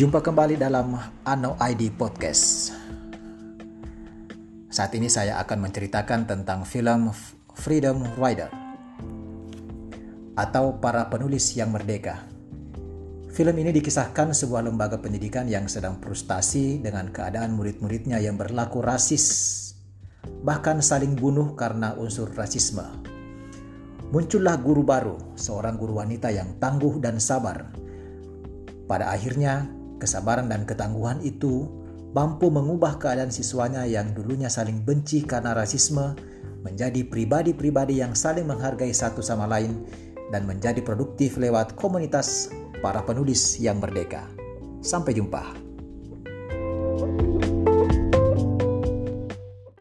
Jumpa kembali dalam Ano ID Podcast. Saat ini saya akan menceritakan tentang film Freedom Rider atau Para Penulis yang Merdeka. Film ini dikisahkan sebuah lembaga pendidikan yang sedang frustasi dengan keadaan murid-muridnya yang berlaku rasis, bahkan saling bunuh karena unsur rasisme. Muncullah guru baru, seorang guru wanita yang tangguh dan sabar. Pada akhirnya, Kesabaran dan ketangguhan itu mampu mengubah keadaan siswanya yang dulunya saling benci karena rasisme menjadi pribadi-pribadi yang saling menghargai satu sama lain dan menjadi produktif lewat komunitas para penulis yang merdeka. Sampai jumpa.